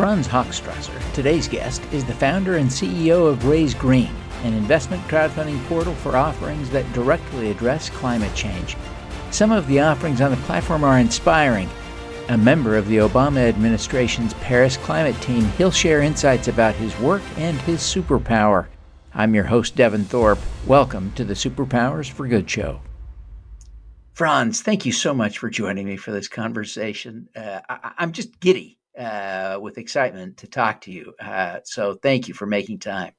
Franz Hochstrasser. Today's guest is the founder and CEO of Raise Green, an investment crowdfunding portal for offerings that directly address climate change. Some of the offerings on the platform are inspiring. A member of the Obama administration's Paris climate team, he'll share insights about his work and his superpower. I'm your host, Devin Thorpe. Welcome to the Superpowers for Good show. Franz, thank you so much for joining me for this conversation. Uh, I, am just giddy uh, with excitement to talk to you. Uh, so thank you for making time.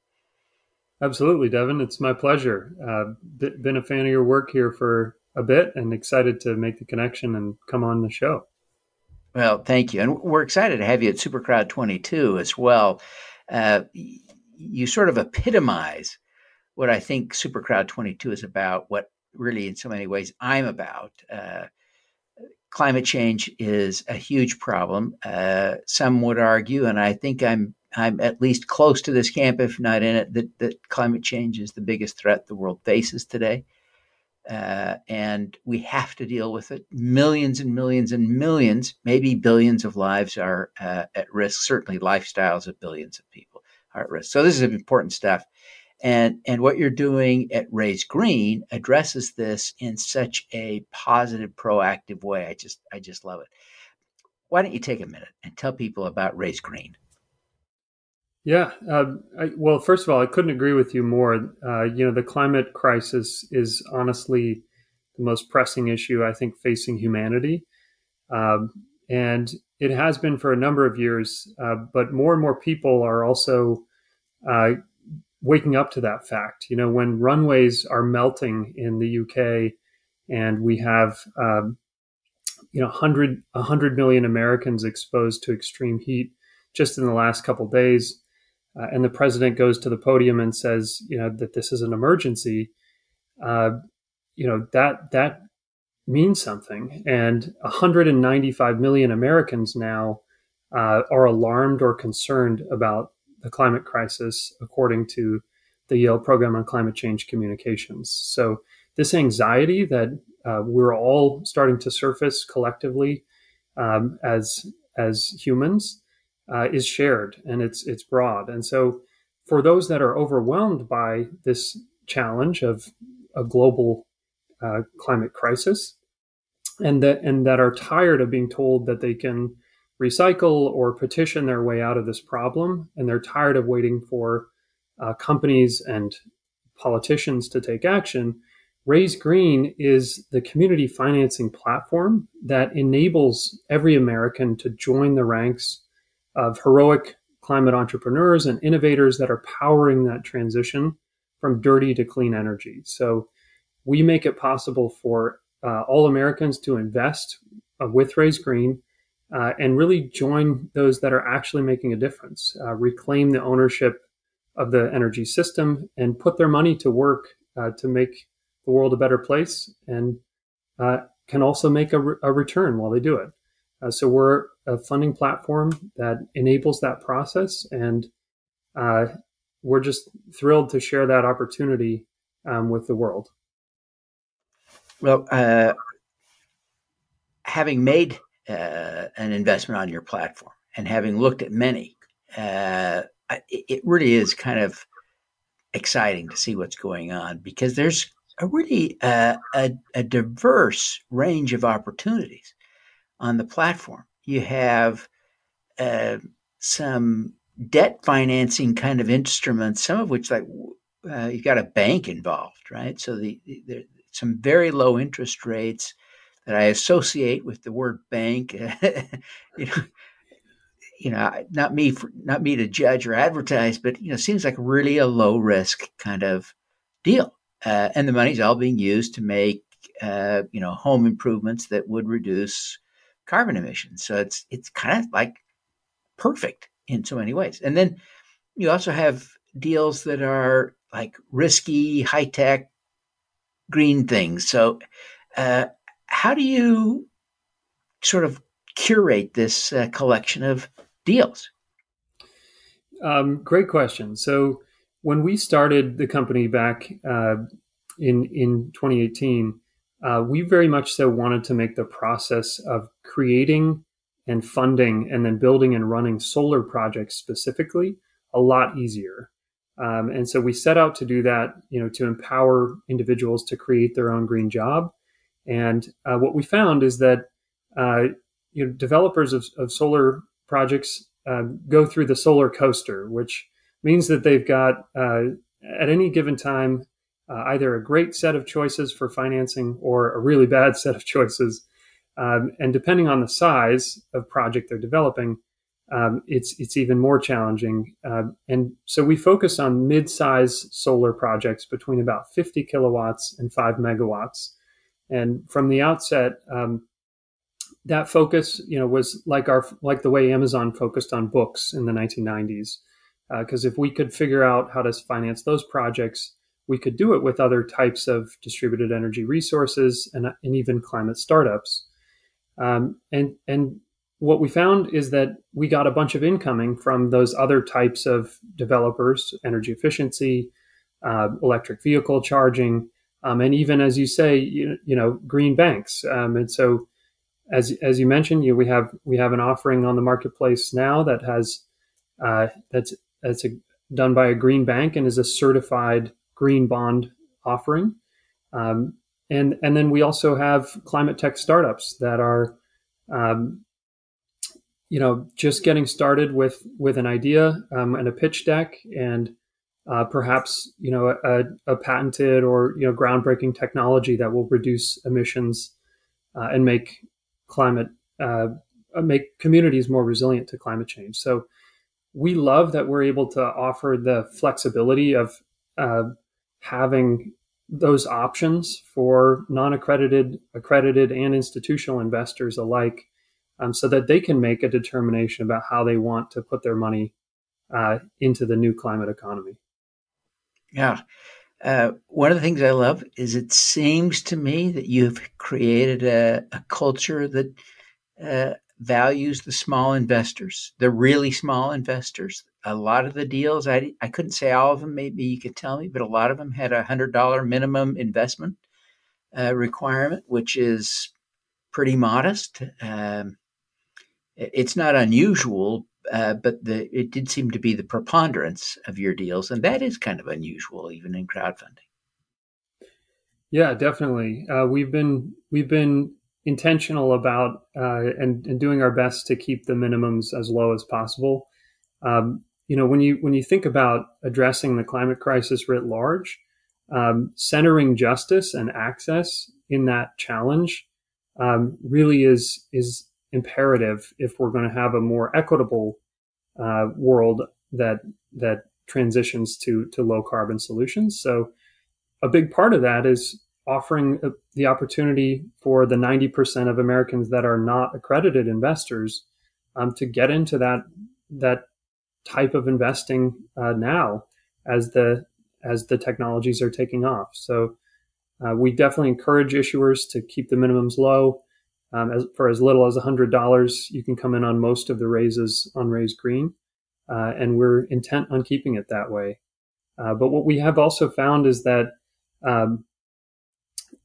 Absolutely, Devin. It's my pleasure. Uh, been a fan of your work here for a bit and excited to make the connection and come on the show. Well, thank you. And we're excited to have you at Supercrowd 22 as well. Uh, you sort of epitomize what I think Supercrowd 22 is about, what really, in so many ways, I'm about. Uh, climate change is a huge problem. Uh, some would argue, and I think I'm I'm at least close to this camp, if not in it, that, that climate change is the biggest threat the world faces today. Uh, and we have to deal with it. Millions and millions and millions, maybe billions of lives are uh, at risk. Certainly, lifestyles of billions of people are at risk. So, this is important stuff. And, and what you're doing at Raise Green addresses this in such a positive, proactive way. I just, I just love it. Why don't you take a minute and tell people about Raise Green? Yeah. Uh, I, well, first of all, I couldn't agree with you more. Uh, you know, the climate crisis is honestly the most pressing issue I think facing humanity. Um, and it has been for a number of years, uh, but more and more people are also uh, waking up to that fact. You know, when runways are melting in the UK and we have, um, you know, 100, 100 million Americans exposed to extreme heat just in the last couple days, uh, and the president goes to the podium and says, you know, that this is an emergency, uh, you know, that, that means something. And 195 million Americans now uh, are alarmed or concerned about the climate crisis, according to the Yale Program on Climate Change Communications. So, this anxiety that uh, we're all starting to surface collectively um, as as humans uh, is shared and it's it's broad. And so, for those that are overwhelmed by this challenge of a global uh, climate crisis, and that and that are tired of being told that they can recycle or petition their way out of this problem, and they're tired of waiting for uh, companies and politicians to take action. Raise Green is the community financing platform that enables every American to join the ranks of heroic climate entrepreneurs and innovators that are powering that transition from dirty to clean energy. So we make it possible for uh, all Americans to invest uh, with Raise Green uh, and really join those that are actually making a difference, uh, reclaim the ownership of the energy system, and put their money to work uh, to make the world a better place and uh, can also make a, re- a, return while they do it. Uh, so we're a funding platform that enables that process, and uh, we're just thrilled to share that opportunity um, with the world. Well, having made uh, an investment on your platform and having looked at many, uh, it really is kind of exciting to see what's going on because there's a really uh, a, a, diverse range of opportunities on the platform. You have uh, some debt financing kind of instruments, some of which like uh, you've got a bank involved, right? So the, the some very low interest rates that I associate with the word bank. you know, you know, not me for, not me to judge or advertise, but you know, seems like really a low risk kind of deal. Uh, and the money's all being used to make uh, you know home improvements that would reduce carbon emissions. So it's it's kind of like perfect in so many ways. And then you also have deals that are like risky, high tech, green things. So uh, how do you sort of curate this uh, collection of deals? Um, great question. So when we started the company back uh, in in 2018, uh, we very much so wanted to make the process of creating and funding and then building and running solar projects specifically a lot easier. Um, and so we set out to do that, you know, to empower individuals to create their own green job. And uh, what we found is that uh, you know developers of, of solar projects uh, go through the solar coaster, which means that they've got uh, at any given time uh, either a great set of choices for financing or a really bad set of choices. Um, and depending on the size of project they're developing, um, it's it's even more challenging. Uh, and so we focus on mid-size solar projects between about 50 kilowatts and five megawatts. And from the outset, um, that focus, you know, was like our like the way Amazon focused on books in the 1990s. Because uh, if we could figure out how to finance those projects, we could do it with other types of distributed energy resources and, and even climate startups. Um, and and what we found is that we got a bunch of incoming from those other types of developers, energy efficiency, uh, electric vehicle charging, um, and even as you say, you, you know, green banks. Um, and so, as as you mentioned, you, we have we have an offering on the marketplace now that has uh, that's that's a, done by a green bank and is a certified green bond offering. Um, and and then we also have climate tech startups that are um, you know just getting started with with an idea um, and a pitch deck and uh, perhaps you know a, a, patented or you know groundbreaking technology that will reduce emissions uh, and make climate uh, make communities more resilient to climate change. So we love that we're able to offer the flexibility of uh, having those options for non-accredited, accredited, and institutional investors alike, um, so that they can make a determination about how they want to put their money uh, into the new climate economy. Yeah. Uh, one of the things I love is it seems to me that you've created a, a culture that uh, values the small investors, the really small investors. A lot of the deals, I, I couldn't say all of them, maybe you could tell me, but a lot of them had a $100 minimum investment uh, requirement, which is pretty modest. Um, it's not unusual, uh, but the, it did seem to be the preponderance of your deals, and that is kind of unusual, even in crowdfunding. Yeah, definitely. Uh, we've been we've been intentional about uh, and, and, doing our best to keep the minimums as low as possible. Um, you know, when you when you think about addressing the climate crisis writ large, um, centering justice and access in that challenge um, really is is imperative if we're going to have a more equitable uh, world that that transitions to to low carbon solutions. So, a big part of that is offering uh, the opportunity for the 90% of Americans that are not accredited investors um, to get into that that type of investing uh, now as the as the technologies are taking off. So uh, we definitely encourage issuers to keep the minimums low. Um, as, for as little as $100, you can come in on most of the raises on Raise Green, uh, and we're intent on keeping it that way. Uh, but what we have also found is that um,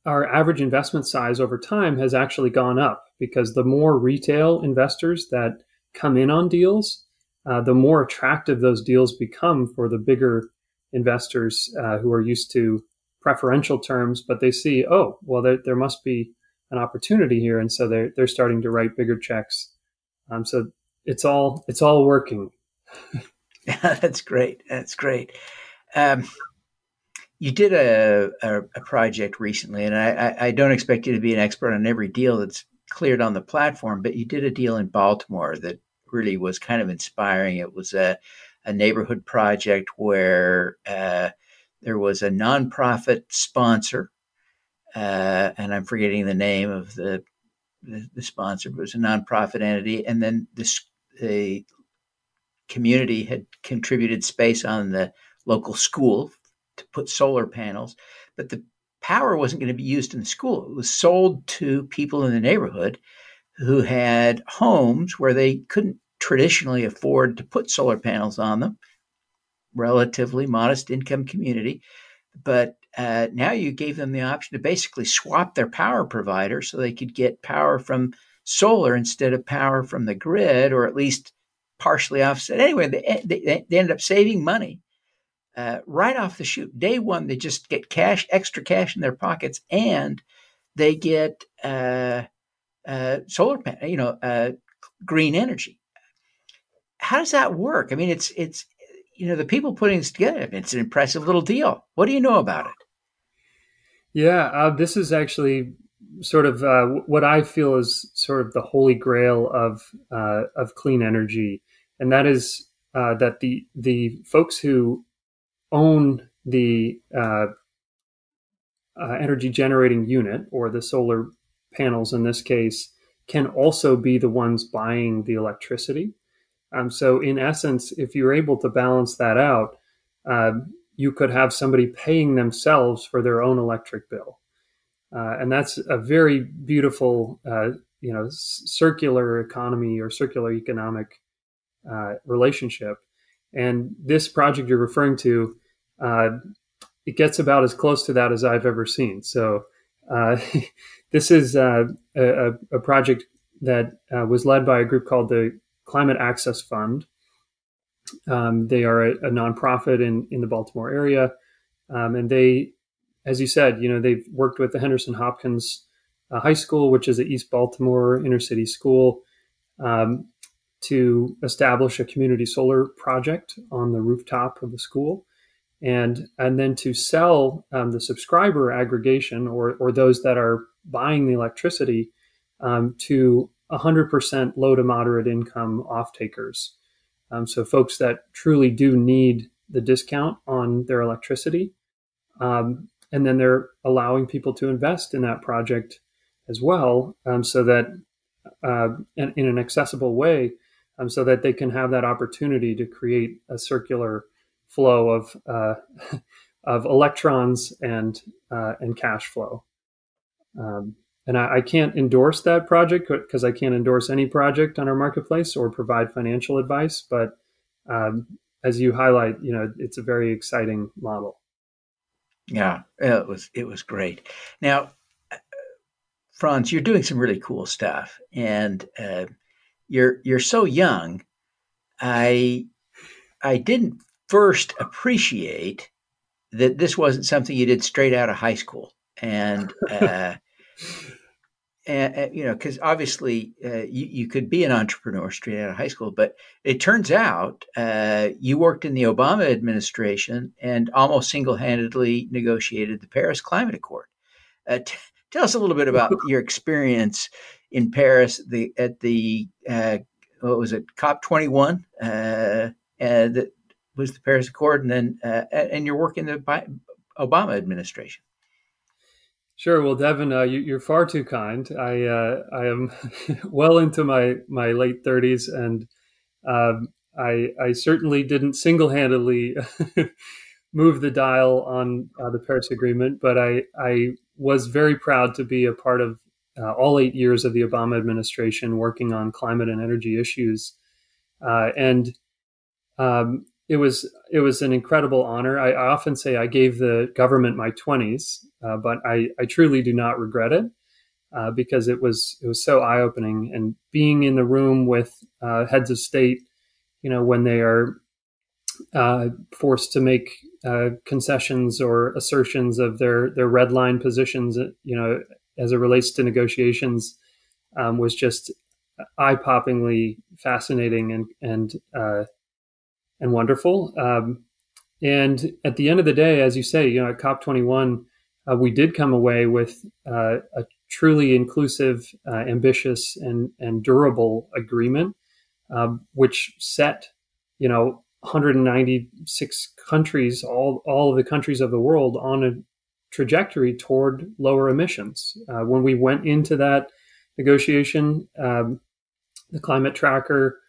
our average investment size over time has actually gone up because the more retail investors that come in on deals, uh, the more attractive those deals become for the bigger investors uh, who are used to preferential terms, but they see, oh, well, there, there must be an opportunity here, and so they're they're starting to write bigger checks. Um, so it's all it's all working. yeah, that's great. That's great. Um, you did a, a, a, project recently, and I, I, don't expect you to be an expert on every deal that's cleared on the platform, but you did a deal in Baltimore that really was kind of inspiring. It was a, a neighborhood project where uh, there was a nonprofit sponsor, uh, and I'm forgetting the name of the, the, the sponsor, but it was a nonprofit entity, and then this the community had contributed space on the local school to put solar panels, but the power wasn't going to be used in the school. It was sold to people in the neighborhood who had homes where they couldn't traditionally afford to put solar panels on them, relatively modest income community. But uh, now you gave them the option to basically swap their power provider so they could get power from solar instead of power from the grid, or at least partially offset. Anyway, they, they, they ended up saving money uh, right off the shoot. Day one, they just get cash, extra cash in their pockets, and they get uh, uh, solar you know, uh, green energy. How does that work? I mean, it's it's you know the people putting this together. It's an impressive little deal. What do you know about it? Yeah, uh, this is actually sort of uh, what I feel is sort of the holy grail of uh, of clean energy, and that is uh, that the the folks who own the uh, uh, energy generating unit or the solar panels in this case can also be the ones buying the electricity. Um, so, in essence, if you're able to balance that out, uh, you could have somebody paying themselves for their own electric bill. Uh, and that's a very beautiful, uh, you know, circular economy or circular economic uh, relationship. And this project you're referring to, uh, it gets about as close to that as I've ever seen. So uh, this is uh, a, a, project that was led by a group called the Climate Access Fund. Um, they are a, a, nonprofit in, in the Baltimore area. Um, and they as you said, you know, they've worked with the Henderson Hopkins uh, High School, which is an East Baltimore inner city school, um, to establish a community solar project on the rooftop of the school. And, and then to sell um, the subscriber aggregation or, or those that are buying the electricity um, to 100% low to moderate income off takers. Um, so, folks that truly do need the discount on their electricity. Um, and then they're allowing people to invest in that project as well, um, so that uh, in, in, an accessible way, um, so that they can have that opportunity to create a circular flow of uh, of electrons and uh, and cash flow. Um, and I, I, can't endorse that project because I can't endorse any project on our marketplace or provide financial advice. But um, as you highlight, you know, it's a very exciting model. Yeah, it was it was great. Now, Franz, you're doing some really cool stuff, and uh, you're you're so young. I I didn't first appreciate that this wasn't something you did straight out of high school, and uh, and, you know, because obviously uh, you, you could be an entrepreneur straight out of high school, but it turns out uh, you worked in the Obama administration and almost single handedly negotiated the Paris Climate Accord. Uh, t- tell us a little bit about your experience in Paris the, at the, uh, what was it, COP 21? Uh, that was the Paris Accord, and then uh, and your work in the Obama administration. Sure. Well, Devin, uh, you, are far too kind. I uh, I am well into my my late thirties, and um, I I certainly didn't single handedly move the dial on uh, the Paris Agreement, but I I was very proud to be a part of uh, all eight years of the Obama administration working on climate and energy issues, uh, and um, it was it was an incredible honor. I, I often say I gave the government my twenties, uh, but I, I truly do not regret it uh, because it was it was so eye opening. And being in the room with uh, heads of state, you know, when they are uh, forced to make uh, concessions or assertions of their their red line positions, uh, you know, as it relates to negotiations, um, was just eye poppingly fascinating and and and wonderful. Um, and at the end of the day, as you say, you know, at COP21, uh, we did come away with uh, a truly inclusive, uh, ambitious, and and durable agreement, um, which set, you know, 196 countries, all all of the countries of the world, on a trajectory toward lower emissions. Uh, when we went into that negotiation, um, the climate tracker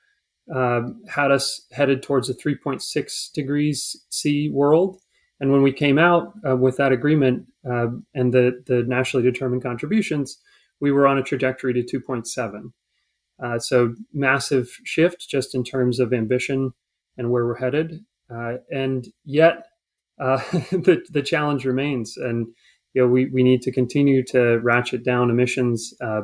um, had us headed towards a 3.6 degrees C world. And when we came out uh, with that agreement uh, and the, the nationally determined contributions, we were on a trajectory to 2.7. Uh, so massive shift just in terms of ambition and where we're headed. Uh, and yet uh, the, the challenge remains. And you know, we, we need to continue to ratchet down emissions uh,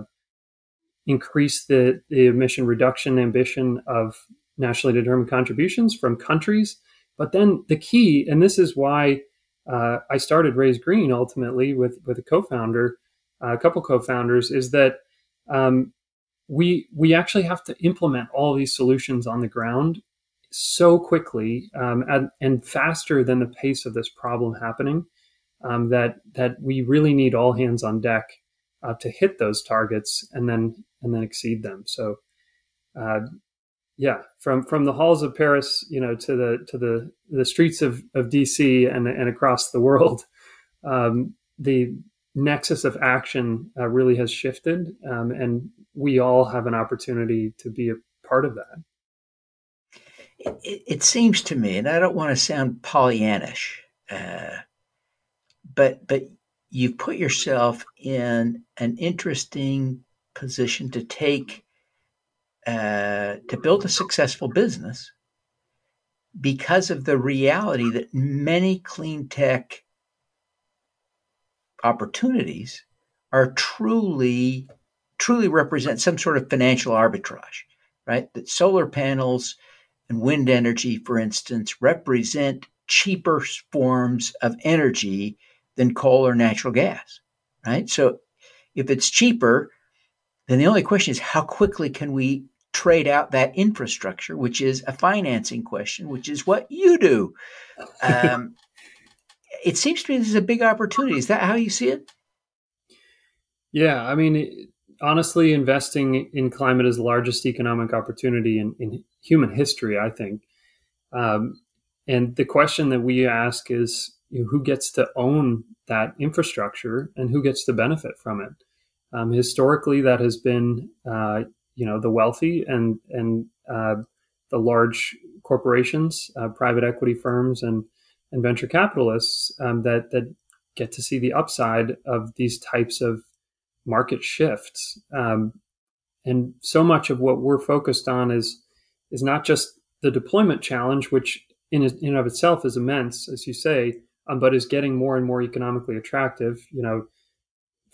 increase the, the emission reduction ambition of nationally determined contributions from countries. But then the key, and this is why uh, I started Raise Green ultimately with with a co-founder, uh, a couple co-founders, is that um, we we actually have to implement all these solutions on the ground so quickly um, and, and, faster than the pace of this problem happening um, that that we really need all hands on deck uh, to hit those targets and then and then exceed them. So, uh, yeah, from from the halls of Paris, you know, to the to the the streets of, of DC and and across the world, um, the nexus of action uh, really has shifted, um, and we all have an opportunity to be a part of that. It, it seems to me, and I don't want to sound Pollyannish, uh, but but you've put yourself in an interesting position to take uh, to build a successful business because of the reality that many clean tech opportunities are truly truly represent some sort of financial arbitrage right that solar panels and wind energy for instance represent cheaper forms of energy than coal or natural gas, right? So if it's cheaper, then the only question is how quickly can we trade out that infrastructure, which is a financing question, which is what you do. Um, it seems to me this is a big opportunity. Is that how you see it? Yeah, I mean, honestly, investing in climate is the largest economic opportunity in, in human history, I think. Um, and the question that we ask is you know, who gets to own that infrastructure and who gets to benefit from it. Um, historically, that has been uh, you know the wealthy and and uh, the large corporations, uh, private equity firms, and and venture capitalists um, that that get to see the upside of these types of market shifts. Um, and so much of what we're focused on is is not just the deployment challenge, which in in of itself is immense, as you say, um, but is getting more and more economically attractive. You know,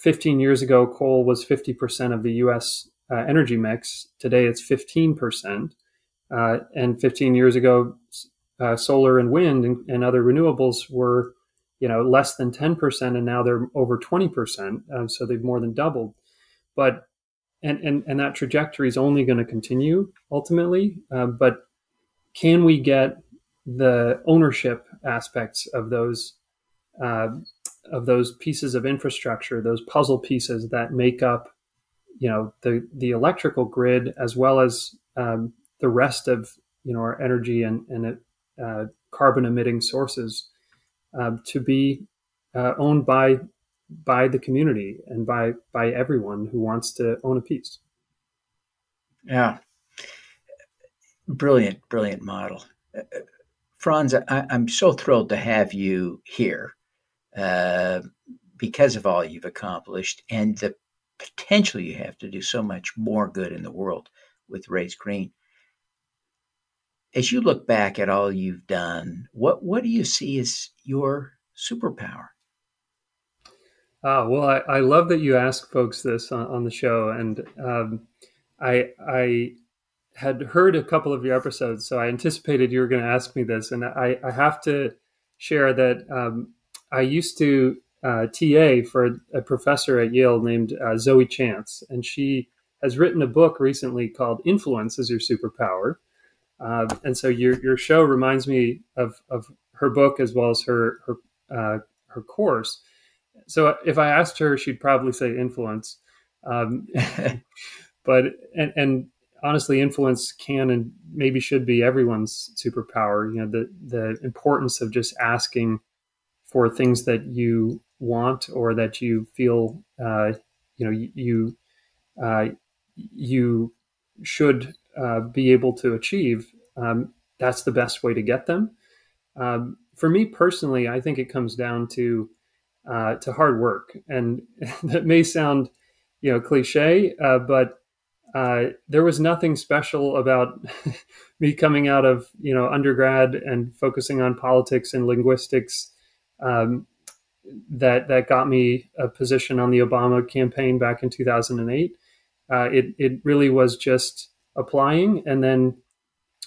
15 years ago, coal was 50% of the U.S. Uh, energy mix. Today, it's 15%. Uh, and 15 years ago, uh, solar and wind and, and, other renewables were, you know, less than 10%, and now they're over 20%. Uh, so they've more than doubled. But and and and that trajectory is only going to continue ultimately. Uh, but can we get the ownership aspects of those uh, of those pieces of infrastructure, those puzzle pieces that make up, you know, the the electrical grid as well as um, the rest of you know our energy and and uh, carbon emitting sources um, to be uh, owned by by the community and by by everyone who wants to own a piece. Yeah, brilliant, brilliant model. Franz, I, am so thrilled to have you here uh, because of all you've accomplished and the potential you have to do so much more good in the world with Raise Green. As you look back at all you've done, what what do you see as your superpower? Ah, well, I, I love that you ask folks this on, on the show, and um, I I had heard a couple of your episodes, so I anticipated you were going to ask me this, and I, I have to share that um, I used to uh, TA for a professor at Yale named uh, Zoe Chance, and she has written a book recently called "Influence is Your Superpower," uh, and so your your show reminds me of of her book as well as her her uh, her course. So if I asked her, she'd probably say influence. Um, but and and honestly influence can and maybe should be everyone's superpower you know the the importance of just asking for things that you want or that you feel uh, you know you uh, you should uh, be able to achieve um, that's the best way to get them. Um, for me personally i think it comes down to uh, to hard work. And that may sound you know cliche uh, but uh, there was nothing special about me coming out of you know undergrad and focusing on politics and linguistics um, that that got me a position on the Obama campaign back in 2008. Uh, it it really was just applying, and then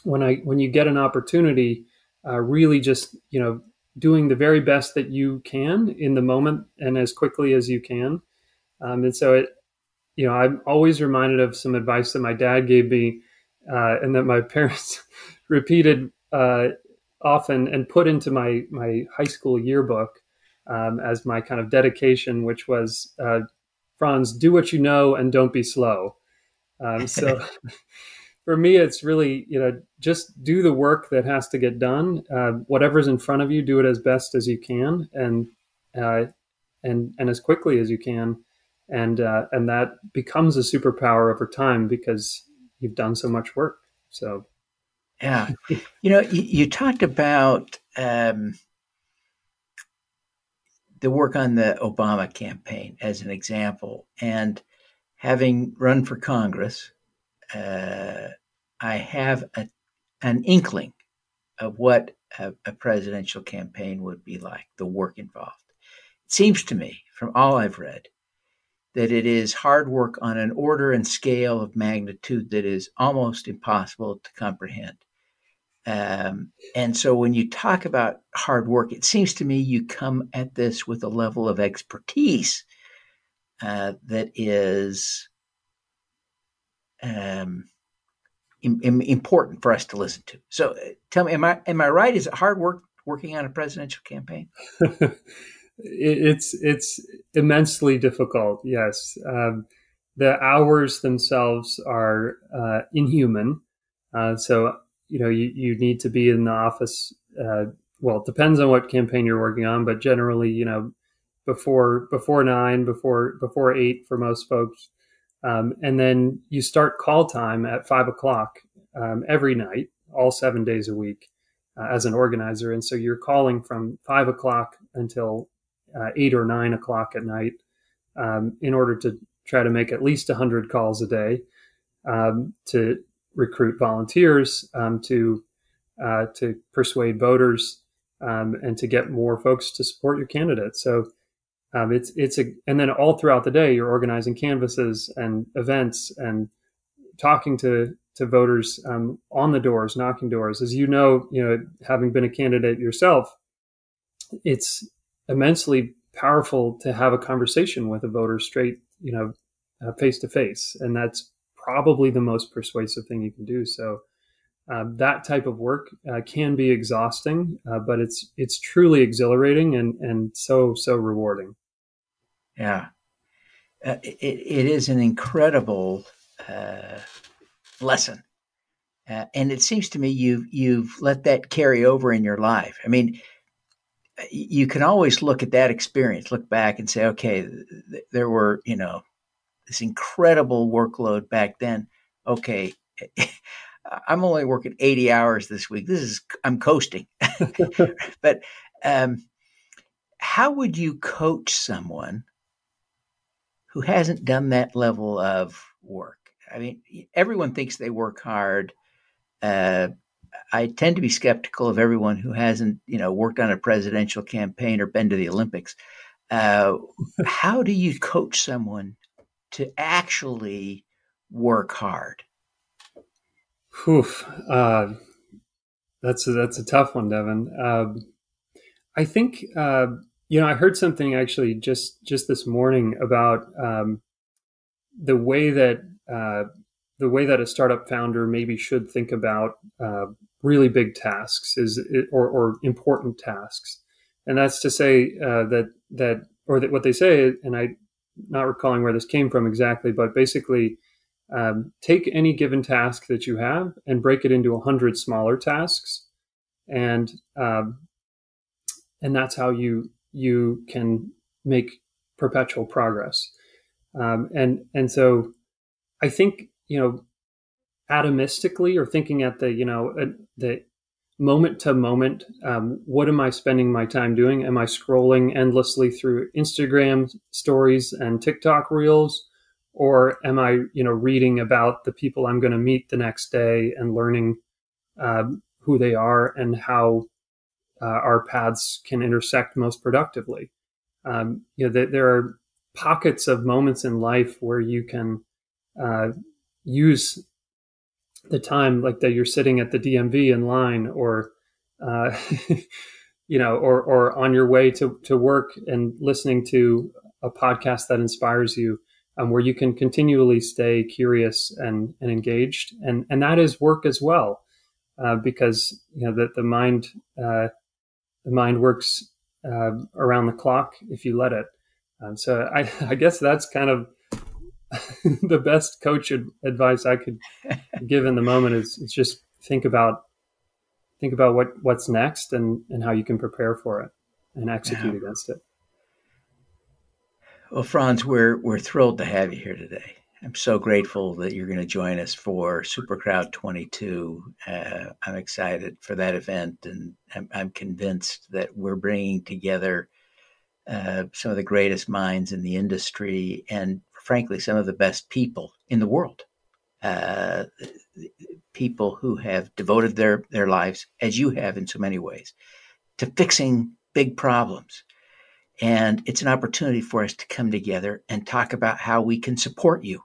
when I when you get an opportunity, uh, really just you know doing the very best that you can in the moment and as quickly as you can. Um, and so it, you know, I'm always reminded of some advice that my dad gave me, uh, and that my parents repeated often and put into my my high school yearbook um, as my kind of dedication, which was uh, Franz, do what you know and don't be slow. Um, so for me, it's really you know just do the work that has to get done. Uh, whatever's in front of you, do it as best as you can, and uh, and and as quickly as you can, and uh, and that becomes a superpower over time because you've done so much work. So, yeah, you know, you, you talked about um, the work on the Obama campaign as an example, and having run for Congress uh, I have a, an inkling of what a, a, presidential campaign would be like, the work involved. It seems to me, from all I've read, that it is hard work on an order and scale of magnitude that is almost impossible to comprehend. Um, and so when you talk about hard work, it seems to me you come at this with a level of expertise uh, that is um, important for us to listen to. So, uh, tell me, am I am I right? Is it hard work working on a presidential campaign? it's it's immensely difficult. Yes, um, the hours themselves are uh, inhuman. Uh, so you know you, you need to be in the office. Uh, well, it depends on what campaign you're working on, but generally, you know, before before nine, before before eight for most folks, um, and then you start call time at five o'clock um, every night, all seven days a week, uh, as an organizer. And so you're calling from five o'clock until uh, eight or nine o'clock at night um, in order to try to make at least 100 calls a day um, to recruit volunteers, um, to uh, to persuade voters, um, and to get more folks to support your candidate. So um, it's it's a and then all throughout the day you're organizing canvasses and events and talking to to voters um, on the doors, knocking doors. As you know, you know, having been a candidate yourself, it's immensely powerful to have a conversation with a voter straight, you know, face to face, and that's probably the most persuasive thing you can do. So. Um, that type of work uh, can be exhausting, uh, but it's it's truly exhilarating and and so so rewarding. Yeah, uh, it, it is an incredible uh, lesson, uh, and it seems to me you've you've let that carry over in your life. I mean, you can always look at that experience, look back, and say, okay, th- there were you know this incredible workload back then. Okay. I'm only working 80 hours this week. This is I'm coasting. but um, how would you coach someone who hasn't done that level of work. I mean, everyone thinks they work hard. Uh, I tend to be skeptical of everyone who hasn't, you know, worked on a presidential campaign or been to the Olympics. Uh, how do you coach someone to actually work hard? Oof, uh, that's a, that's a tough one, Devin. Um, I think uh, you know, I heard something actually just just this morning about um, the way that uh, the way that a startup founder maybe should think about uh, really big tasks is or, or, important tasks, and that's to say uh, that that or that what they say, and I not recalling where this came from exactly, but basically. Um, take any given task that you have and break it into a hundred smaller tasks, and um, and that's how you you can make perpetual progress. Um, and and so I think you know atomistically or thinking at the you know the moment to moment um, what am i spending my time doing am i scrolling endlessly through instagram stories and tiktok reels or am i you know reading about the people i'm going to meet the next day and learning um, who they are and how uh, our paths can intersect most productively. Um, you know, th- there are pockets of moments in life where you can uh, use the time like that you're sitting at the DMV in line or uh, you know or or on your way to to work and listening to a podcast that inspires you um, where you can continually stay curious and, and engaged. And and that is work as well uh, because you know that the mind uh, the mind works uh, around the clock if you let it. Um, so I, I guess that's kind of the best coach advice I could give in the moment is, is just think about think about what what's next and and how you can prepare for it and execute yeah. against it. Well, Franz, we're we're thrilled to have you here today. I'm so grateful that you're going to join us for SuperCrowd 22. Uh, I'm excited for that event, and I'm, I'm convinced that we're bringing together uh, some of the greatest minds in the industry and frankly, some of the best people in the world. Uh, people who have devoted their, their lives, as you have in so many ways, to fixing big problems. And it's an opportunity for us to come together and talk about how we can support you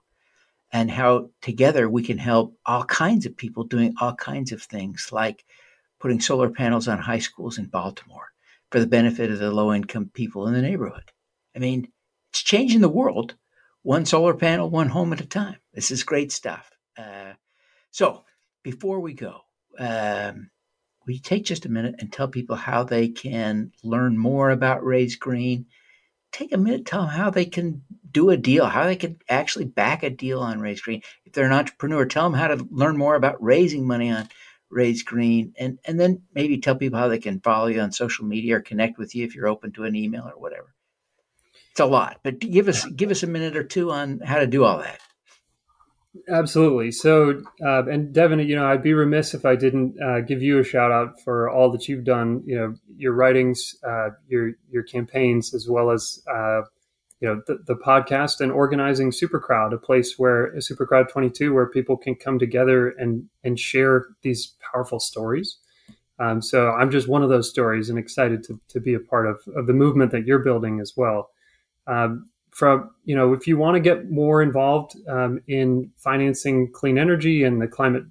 and how together we can help all kinds of people doing all kinds of things, like putting solar panels on high schools in Baltimore for the benefit of the low income people in the neighborhood. I mean, it's changing the world one solar panel, one home at a time. This is great stuff. Uh, so before we go, um, you take just a minute and tell people how they can learn more about Raise Green? Take a minute, tell them how they can do a deal, how they can actually back a deal on Raise Green. If they're an entrepreneur, tell them how to learn more about raising money on Raise Green, and and then maybe tell people how they can follow you on social media or connect with you if you're open to an email or whatever it's a lot, but give us give us a minute or two on how to do all that. Absolutely. So, uh, and Devin, you know, I'd be remiss if I didn't uh, give you a shout out for all that you've done. You know, your writings, uh, your your campaigns, as well as uh, you know the, the, podcast and organizing Supercrowd, a place where Supercrowd 22, where people can come together and and share these powerful stories. Um, so I'm just one of those stories, and excited to to be a part of of the movement that you're building as well. Um, from you know, if you want to get more involved um, in financing clean energy and the climate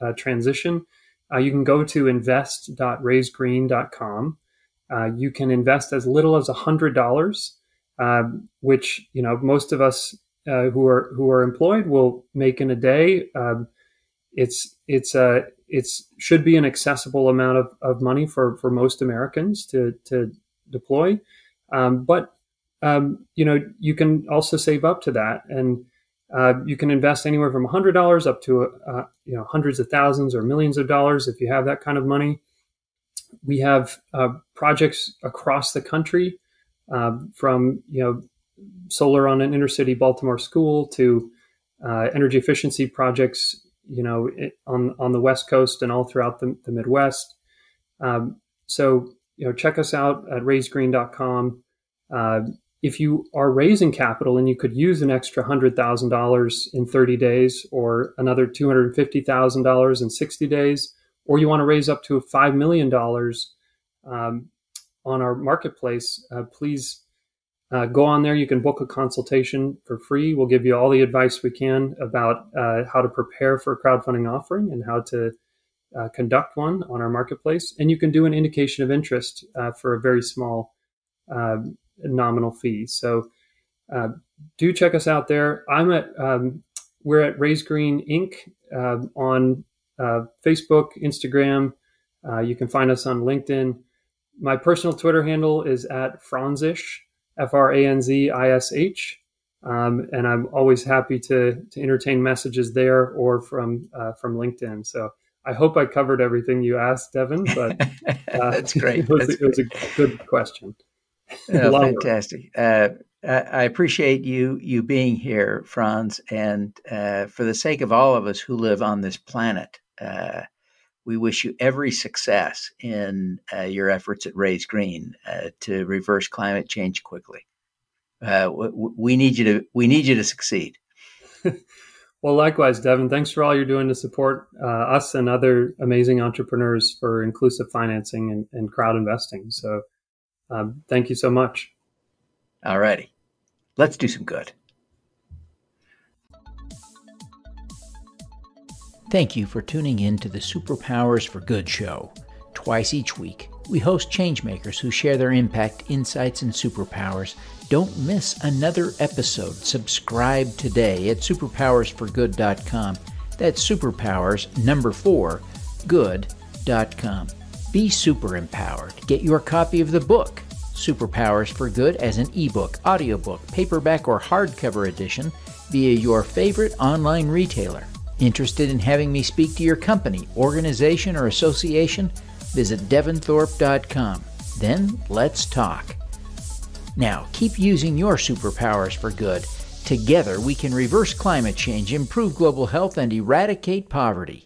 uh, transition, uh, you can go to invest.raisegreen.com. Uh, you can invest as little as hundred dollars, um, which you know most of us uh, who are who are employed will make in a day. Um, it's it's a uh, it's should be an accessible amount of, of money for for most Americans to to deploy, um, but um, you know, you can also save up to that, and uh, you can invest anywhere from hundred dollars up to uh, you know hundreds of thousands or millions of dollars if you have that kind of money. We have uh, projects across the country, um, from you know solar on an inner city Baltimore school to uh, energy efficiency projects, you know, on on the West Coast and all throughout the, the Midwest. Um, so you know, check us out at raisegreen.com. If you are raising capital and you could use an extra $100,000 in 30 days or another $250,000 in 60 days, or you want to raise up to $5 million um, on our marketplace, uh, please uh, go on there. You can book a consultation for free. We'll give you all the advice we can about uh, how to prepare for a crowdfunding offering and how to uh, conduct one on our marketplace. And you can do an indication of interest uh, for a very small um, nominal fee. So uh, do check us out there. I'm at um, we're at Raise Green Inc. Uh, on uh, Facebook, Instagram. Uh, you can find us on LinkedIn. My personal Twitter handle is at Franzish, F R A N Z I S H. Um, and I'm always happy to, to entertain messages there or from uh, from LinkedIn. So I hope I covered everything you asked, Devin. But uh, that's great. it, was, that's it was a good question. Oh, fantastic. Uh, I appreciate you you being here, Franz, and uh, for the sake of all of us who live on this planet, uh, we wish you every success in uh, your efforts at Raise Green uh, to reverse climate change quickly. Uh, we need you to we need you to succeed. well, likewise, Devin. Thanks for all you're doing to support us and other amazing entrepreneurs for inclusive financing and, and crowd investing. So. Um, thank you so much. All righty. Let's do some good. Thank you for tuning in to the Superpowers for Good show. Twice each week, we host changemakers who share their impact, insights, and superpowers. Don't miss another episode. Subscribe today at superpowersforgood.com. That's superpowers number 4 good.com. Be super empowered. Get your copy of the book, Superpowers for Good, as an ebook, audiobook, paperback, or hardcover edition via your favorite online retailer. Interested in having me speak to your company, organization, or association? Visit devinthorpe.com. Then let's talk. Now, keep using your superpowers for good. Together, we can reverse climate change, improve global health, and eradicate poverty.